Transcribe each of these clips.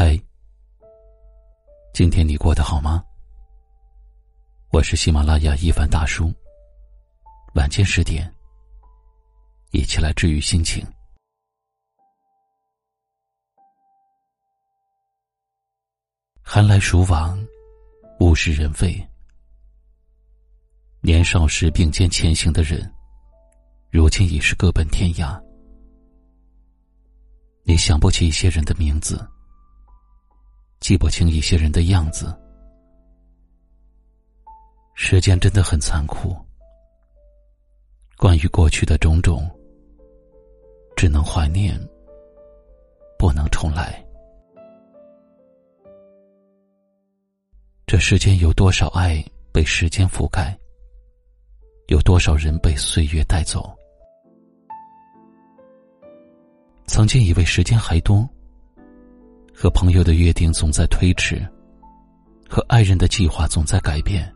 嗨，今天你过得好吗？我是喜马拉雅一凡大叔。晚间十点，一起来治愈心情。寒来暑往，物是人非。年少时并肩前行的人，如今已是各奔天涯。你想不起一些人的名字，记不清一些人的样子。时间真的很残酷，关于过去的种种，只能怀念，不能重来。这世间有多少爱被时间覆盖？有多少人被岁月带走？曾经以为时间还多，和朋友的约定总在推迟，和爱人的计划总在改变。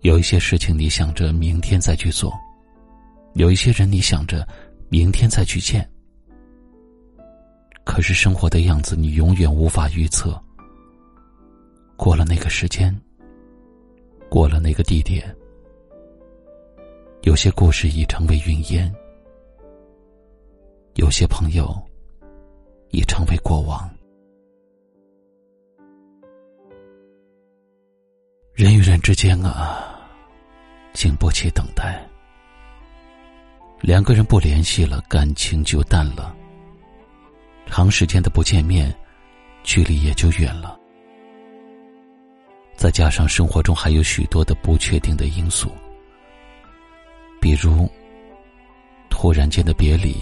有一些事情你想着明天再去做，有一些人你想着明天再去见。可是生活的样子你永远无法预测。过了那个时间，过了那个地点，有些故事已成为云烟。有些朋友已成为过往。人与人之间啊，经不起等待。两个人不联系了，感情就淡了。长时间的不见面，距离也就远了。再加上生活中还有许多的不确定的因素，比如突然间的别离。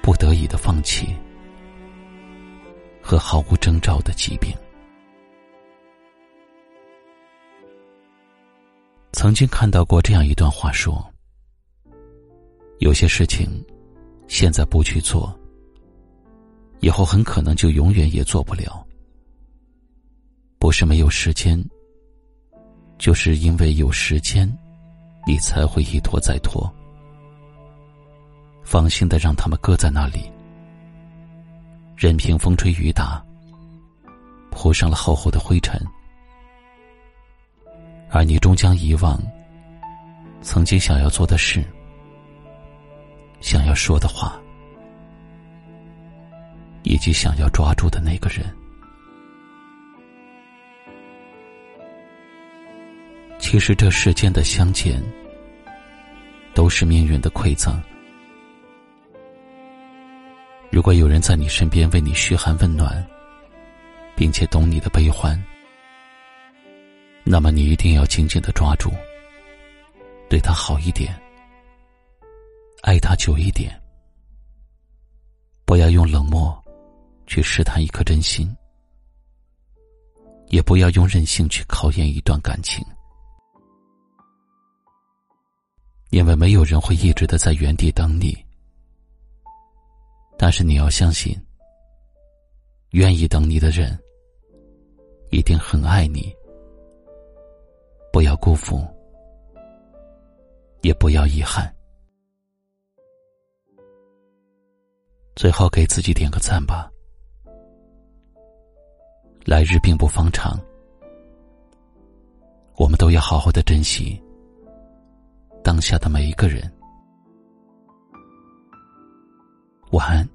不得已的放弃和毫无征兆的疾病。曾经看到过这样一段话，说：有些事情现在不去做，以后很可能就永远也做不了。不是没有时间，就是因为有时间，你才会一拖再拖。放心的让他们搁在那里，任凭风吹雨打，铺上了厚厚的灰尘，而你终将遗忘曾经想要做的事，想要说的话，以及想要抓住的那个人。其实这世间的相见，都是命运的馈赠。如果有人在你身边为你嘘寒问暖，并且懂你的悲欢，那么你一定要紧紧的抓住，对他好一点，爱他久一点，不要用冷漠去试探一颗真心，也不要用任性去考验一段感情，因为没有人会一直的在原地等你。但是你要相信，愿意等你的人一定很爱你。不要辜负，也不要遗憾。最后给自己点个赞吧。来日并不方长，我们都要好好的珍惜当下的每一个人。晚安。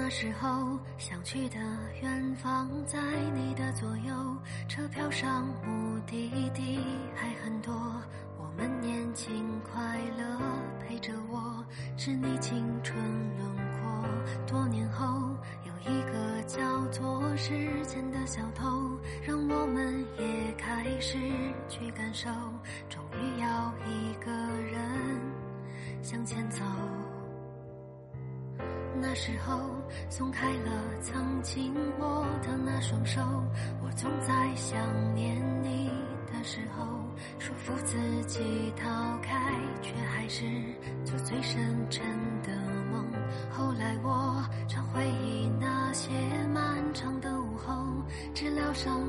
那时候想去的远方，在你的左右，车票上目的地还很多。我们年轻快乐，陪着我，是你青春轮廓。多年后，有一个叫做时间的小偷，让我们也开始去感受，时候松开了曾经握的那双手，我总在想念你的时候，说服自己逃开，却还是做最深沉的梦。后来我常回忆那些漫长的午后，治疗伤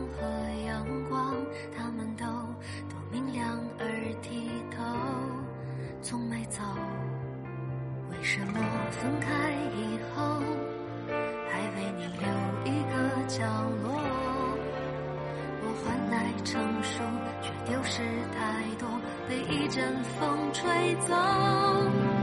为什么分开以后，还为你留一个角落？我换来成熟，却丢失太多，被一阵风吹走。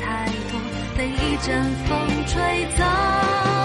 太多，被一阵风吹走。